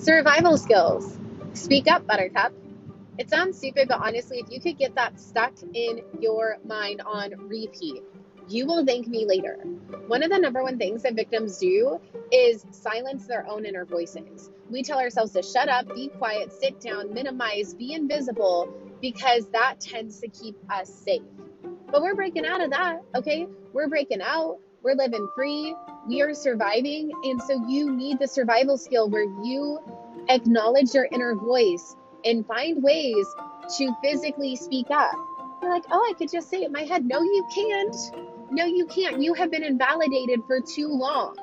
Survival skills. Speak up, Buttercup. It sounds stupid, but honestly, if you could get that stuck in your mind on repeat, you will thank me later. One of the number one things that victims do is silence their own inner voices. We tell ourselves to shut up, be quiet, sit down, minimize, be invisible, because that tends to keep us safe. But we're breaking out of that, okay? We're breaking out. We're living free. We are surviving. And so you need the survival skill where you acknowledge your inner voice and find ways to physically speak up. You're like, oh, I could just say it in my head. No, you can't. No, you can't. You have been invalidated for too long.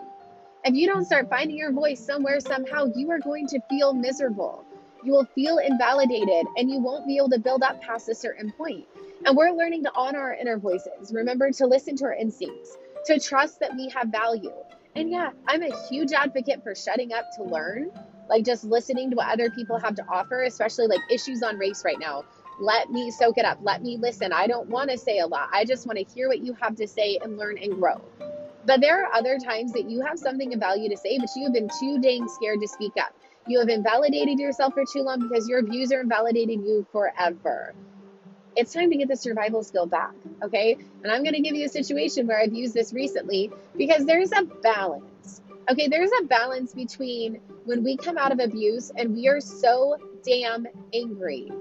If you don't start finding your voice somewhere, somehow, you are going to feel miserable. You will feel invalidated and you won't be able to build up past a certain point. And we're learning to honor our inner voices. Remember to listen to our instincts, to trust that we have value. And yeah, I'm a huge advocate for shutting up to learn, like just listening to what other people have to offer, especially like issues on race right now. Let me soak it up. Let me listen. I don't want to say a lot. I just want to hear what you have to say and learn and grow. But there are other times that you have something of value to say, but you have been too dang scared to speak up. You have invalidated yourself for too long because your views are invalidated you forever. It's time to get the survival skill back, okay? And I'm going to give you a situation where I've used this recently because there's a balance. Okay, there's a balance between when we come out of abuse and we are so damn angry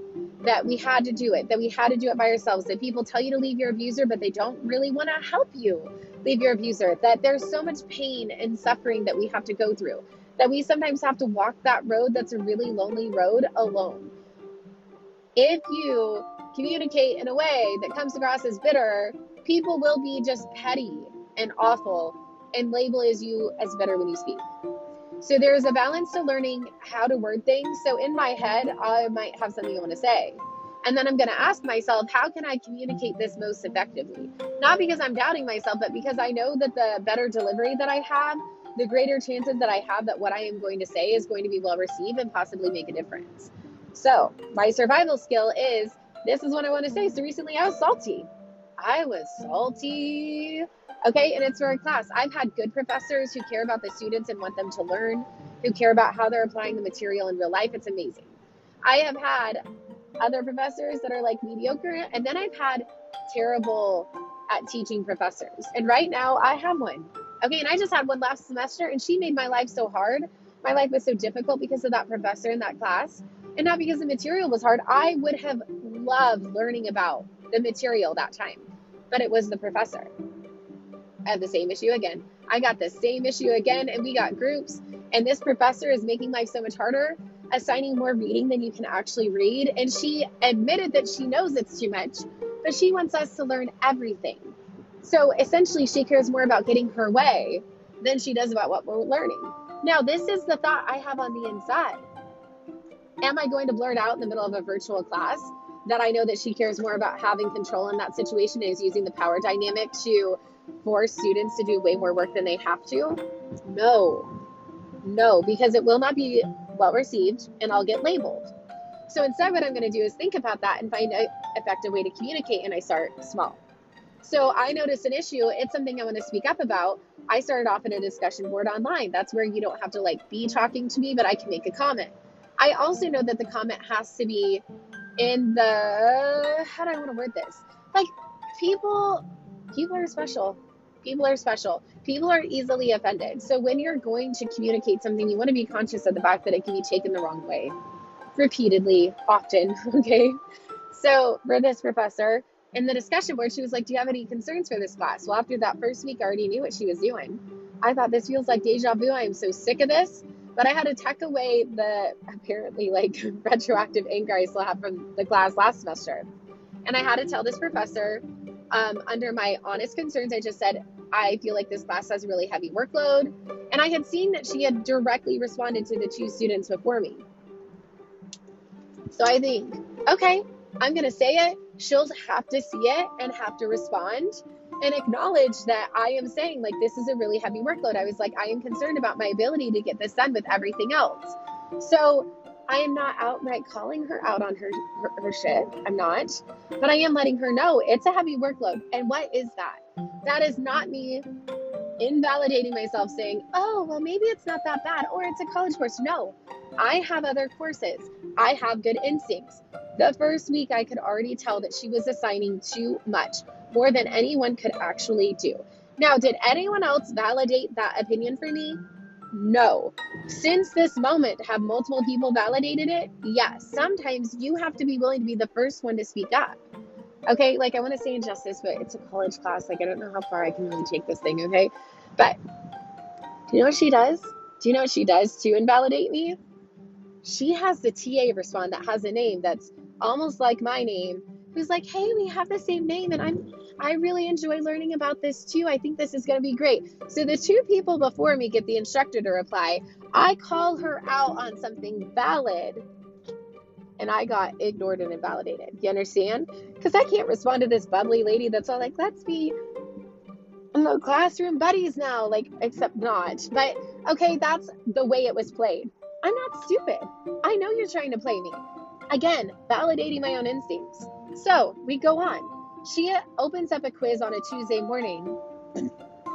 that we had to do it, that we had to do it by ourselves, that people tell you to leave your abuser, but they don't really want to help you leave your abuser, that there's so much pain and suffering that we have to go through, that we sometimes have to walk that road that's a really lonely road alone. If you communicate in a way that comes across as bitter, people will be just petty and awful and label as you as bitter when you speak. So there's a balance to learning how to word things. So in my head, I might have something I want to say. And then I'm going to ask myself, how can I communicate this most effectively? Not because I'm doubting myself, but because I know that the better delivery that I have, the greater chances that I have that what I am going to say is going to be well received and possibly make a difference. So, my survival skill is this is what I want to say. So, recently I was salty. I was salty. Okay, and it's for a class. I've had good professors who care about the students and want them to learn, who care about how they're applying the material in real life. It's amazing. I have had other professors that are like mediocre, and then I've had terrible at teaching professors. And right now I have one. Okay, and I just had one last semester, and she made my life so hard. My life was so difficult because of that professor in that class, and not because the material was hard. I would have loved learning about the material that time, but it was the professor. I have the same issue again. I got the same issue again, and we got groups. And this professor is making life so much harder, assigning more reading than you can actually read. And she admitted that she knows it's too much, but she wants us to learn everything. So essentially, she cares more about getting her way than she does about what we're learning. Now, this is the thought I have on the inside. Am I going to blurt out in the middle of a virtual class that I know that she cares more about having control in that situation is using the power dynamic to force students to do way more work than they have to? No, no, because it will not be well received and I'll get labeled. So instead, what I'm going to do is think about that and find an effective way to communicate, and I start small. So I noticed an issue. It's something I want to speak up about. I started off in a discussion board online. That's where you don't have to like be talking to me, but I can make a comment. I also know that the comment has to be in the how do I want to word this? Like people people are special. People are special. People are easily offended. So when you're going to communicate something, you want to be conscious of the fact that it can be taken the wrong way repeatedly, often. Okay. So for this professor, in the discussion board, she was like, Do you have any concerns for this class? Well, after that first week, I already knew what she was doing. I thought this feels like deja vu. I am so sick of this. But I had to tuck away the apparently like retroactive anger I still have from the class last semester. And I had to tell this professor, um, under my honest concerns, I just said, I feel like this class has a really heavy workload. And I had seen that she had directly responded to the two students before me. So I think, okay, I'm going to say it. She'll have to see it and have to respond and acknowledge that I am saying, like, this is a really heavy workload. I was like, I am concerned about my ability to get this done with everything else. So I am not outright calling her out on her, her, her shit. I'm not. But I am letting her know it's a heavy workload. And what is that? That is not me invalidating myself, saying, oh, well, maybe it's not that bad, or it's a college course. No, I have other courses. I have good instincts. The first week, I could already tell that she was assigning too much, more than anyone could actually do. Now, did anyone else validate that opinion for me? No. Since this moment, have multiple people validated it? Yes. Sometimes you have to be willing to be the first one to speak up. Okay, like I want to say injustice, but it's a college class. Like I don't know how far I can really take this thing, okay? But do you know what she does? Do you know what she does to invalidate me? She has the TA respond that has a name that's almost like my name, who's like, hey, we have the same name and I'm I really enjoy learning about this too. I think this is going to be great. So the two people before me get the instructor to reply. I call her out on something valid and I got ignored and invalidated. You understand? Because I can't respond to this bubbly lady that's all like, let's be the classroom buddies now, like, except not. But okay, that's the way it was played. I'm not stupid. I know you're trying to play me. Again, validating my own instincts. So we go on. She opens up a quiz on a Tuesday morning,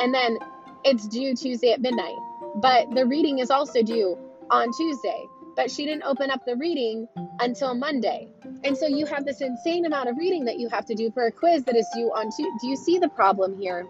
and then it's due Tuesday at midnight. But the reading is also due on Tuesday. But she didn't open up the reading until Monday. And so you have this insane amount of reading that you have to do for a quiz that is due on Tuesday. Do you see the problem here?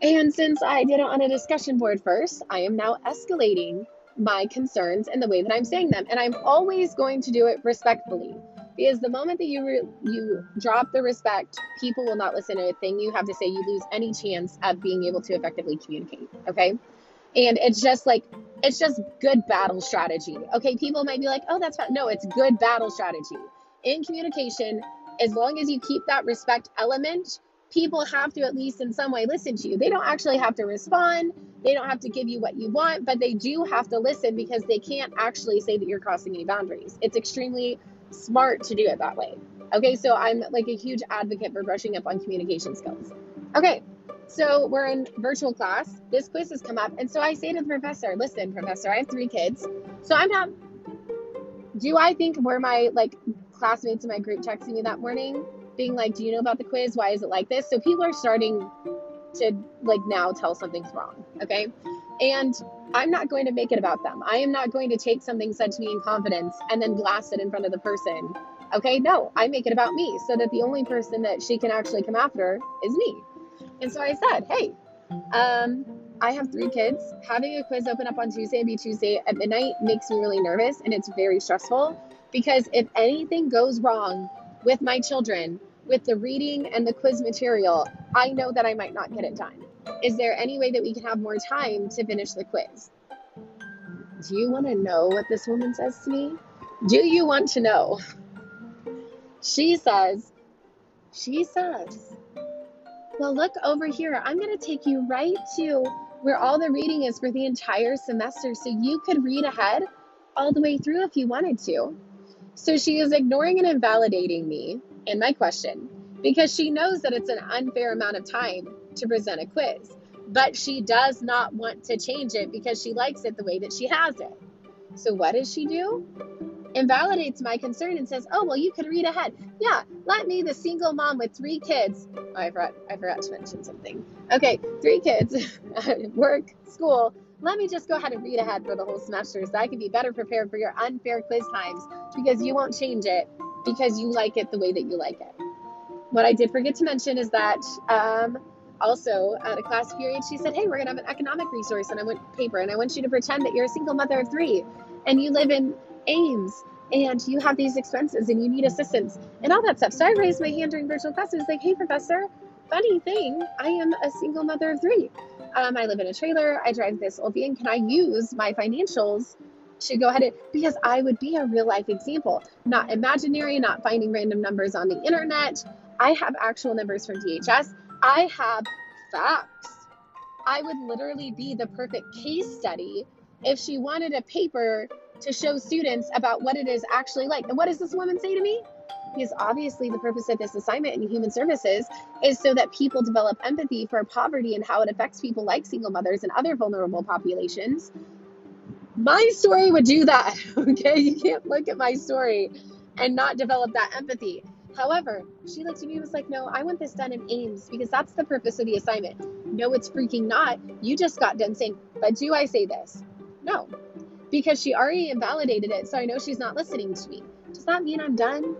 And since I did it on a discussion board first, I am now escalating my concerns and the way that I'm saying them. And I'm always going to do it respectfully. Because the moment that you re- you drop the respect, people will not listen to a thing you have to say. You lose any chance of being able to effectively communicate. Okay, and it's just like it's just good battle strategy. Okay, people might be like, "Oh, that's fine." No, it's good battle strategy in communication. As long as you keep that respect element, people have to at least in some way listen to you. They don't actually have to respond. They don't have to give you what you want, but they do have to listen because they can't actually say that you're crossing any boundaries. It's extremely smart to do it that way. Okay, so I'm like a huge advocate for brushing up on communication skills. Okay, so we're in virtual class. This quiz has come up, and so I say to the professor, "Listen, professor, I have three kids, so I'm not. Do I think were my like classmates in my group texting me that morning, being like, "Do you know about the quiz? Why is it like this?" So people are starting to like now tell something's wrong. Okay, and I'm not going to make it about them. I am not going to take something said to me in confidence and then blast it in front of the person. Okay, no, I make it about me so that the only person that she can actually come after is me. And so I said, hey, um, I have three kids. Having a quiz open up on Tuesday and be Tuesday at midnight makes me really nervous and it's very stressful because if anything goes wrong with my children, with the reading and the quiz material, I know that I might not get it done. Is there any way that we can have more time to finish the quiz? Do you want to know what this woman says to me? Do you want to know? She says, she says, well, look over here. I'm going to take you right to where all the reading is for the entire semester so you could read ahead all the way through if you wanted to. So she is ignoring and invalidating me and my question because she knows that it's an unfair amount of time to present a quiz. But she does not want to change it because she likes it the way that she has it. So what does she do? Invalidates my concern and says, "Oh well, you could read ahead." Yeah, let me, the single mom with three kids. Oh, I forgot. I forgot to mention something. Okay, three kids, work, school. Let me just go ahead and read ahead for the whole semester so I can be better prepared for your unfair quiz times because you won't change it because you like it the way that you like it. What I did forget to mention is that um, also at a class period, she said, Hey, we're going to have an economic resource and I want paper and I want you to pretend that you're a single mother of three and you live in Ames and you have these expenses and you need assistance and all that stuff. So I raised my hand during virtual class. I was like, Hey, professor, funny thing, I am a single mother of three. Um, I live in a trailer. I drive this old van. Can I use my financials to go ahead and because I would be a real life example, not imaginary, not finding random numbers on the internet. I have actual numbers from DHS. I have facts. I would literally be the perfect case study if she wanted a paper to show students about what it is actually like. And what does this woman say to me? Because obviously, the purpose of this assignment in human services is so that people develop empathy for poverty and how it affects people like single mothers and other vulnerable populations. My story would do that. Okay. You can't look at my story and not develop that empathy. However, she looked at me and was like, No, I want this done in Ames because that's the purpose of the assignment. No, it's freaking not. You just got done saying, But do I say this? No, because she already invalidated it. So I know she's not listening to me. Does that mean I'm done?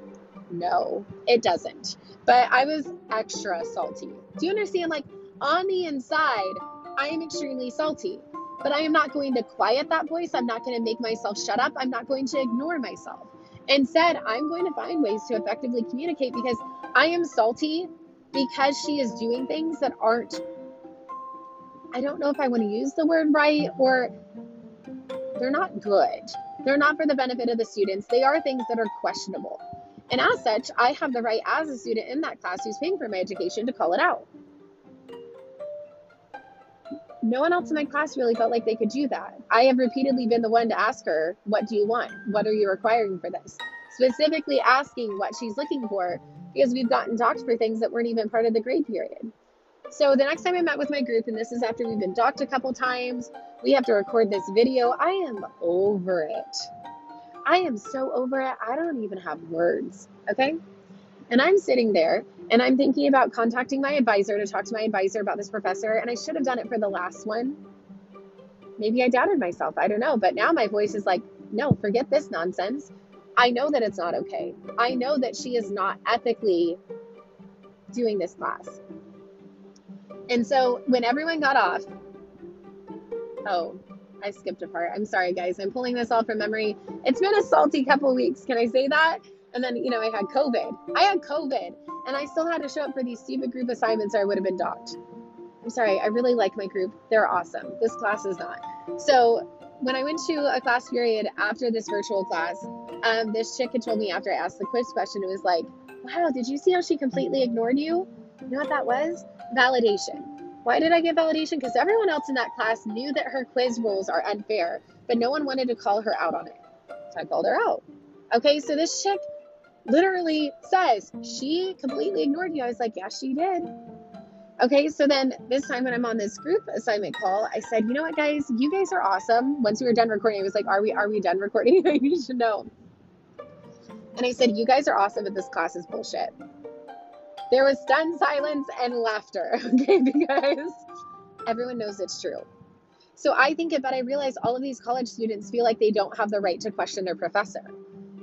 No, it doesn't. But I was extra salty. Do you understand? Like, on the inside, I am extremely salty. But I am not going to quiet that voice. I'm not going to make myself shut up. I'm not going to ignore myself. Instead, I'm going to find ways to effectively communicate because I am salty because she is doing things that aren't, I don't know if I want to use the word right or they're not good. They're not for the benefit of the students. They are things that are questionable. And as such, I have the right as a student in that class who's paying for my education to call it out. No one else in my class really felt like they could do that. I have repeatedly been the one to ask her, What do you want? What are you requiring for this? Specifically asking what she's looking for because we've gotten docked for things that weren't even part of the grade period. So the next time I met with my group, and this is after we've been docked a couple times, we have to record this video. I am over it. I am so over it. I don't even have words. Okay. And I'm sitting there and I'm thinking about contacting my advisor to talk to my advisor about this professor. And I should have done it for the last one. Maybe I doubted myself. I don't know. But now my voice is like, no, forget this nonsense. I know that it's not okay. I know that she is not ethically doing this class. And so when everyone got off, oh, I skipped a part. I'm sorry, guys. I'm pulling this all from memory. It's been a salty couple weeks. Can I say that? And then, you know, I had COVID. I had COVID and I still had to show up for these stupid group assignments or I would have been docked. I'm sorry. I really like my group. They're awesome. This class is not. So when I went to a class period after this virtual class, um, this chick had told me after I asked the quiz question, it was like, wow, did you see how she completely ignored you? You know what that was? validation. Why did I get validation? Because everyone else in that class knew that her quiz rules are unfair, but no one wanted to call her out on it. So I called her out. Okay, so this chick literally says she completely ignored you. I was like, yeah, she did. Okay, so then this time when I'm on this group assignment call, I said, you know what, guys, you guys are awesome. Once we were done recording, I was like, are we are we done recording? you should know. And I said, you guys are awesome, but this class is bullshit. There was stunned silence and laughter, okay, because everyone knows it's true. So I think it, but I realize all of these college students feel like they don't have the right to question their professor.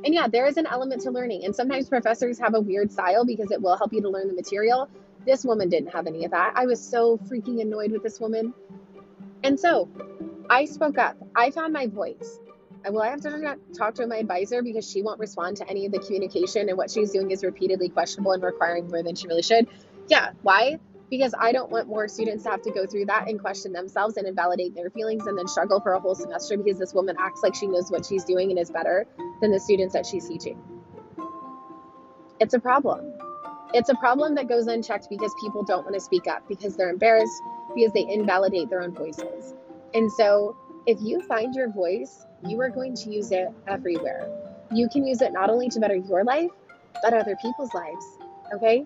And yeah, there is an element to learning. And sometimes professors have a weird style because it will help you to learn the material. This woman didn't have any of that. I was so freaking annoyed with this woman. And so I spoke up. I found my voice will I have to talk to my advisor because she won't respond to any of the communication and what she's doing is repeatedly questionable and requiring more than she really should? Yeah. Why? Because I don't want more students to have to go through that and question themselves and invalidate their feelings and then struggle for a whole semester because this woman acts like she knows what she's doing and is better than the students that she's teaching. It's a problem. It's a problem that goes unchecked because people don't want to speak up because they're embarrassed because they invalidate their own voices. And so if you find your voice you are going to use it everywhere. You can use it not only to better your life, but other people's lives. Okay?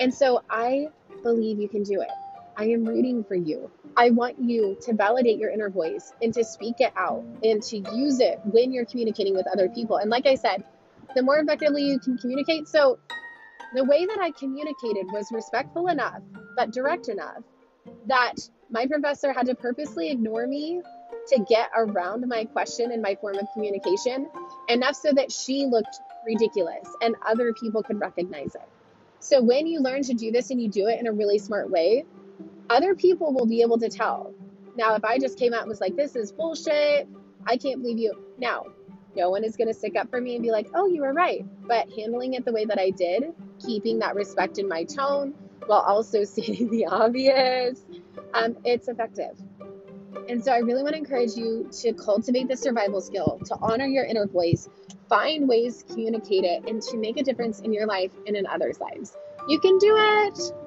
And so I believe you can do it. I am rooting for you. I want you to validate your inner voice and to speak it out and to use it when you're communicating with other people. And like I said, the more effectively you can communicate. So, the way that I communicated was respectful enough, but direct enough that my professor had to purposely ignore me to get around my question and my form of communication enough so that she looked ridiculous and other people could recognize it. So when you learn to do this and you do it in a really smart way, other people will be able to tell. Now, if I just came out and was like, this is bullshit, I can't believe you. Now, no one is going to stick up for me and be like, oh, you were right. But handling it the way that I did, keeping that respect in my tone while also stating the obvious, um, it's effective. And so I really want to encourage you to cultivate the survival skill, to honor your inner voice, find ways to communicate it, and to make a difference in your life and in others' lives. You can do it.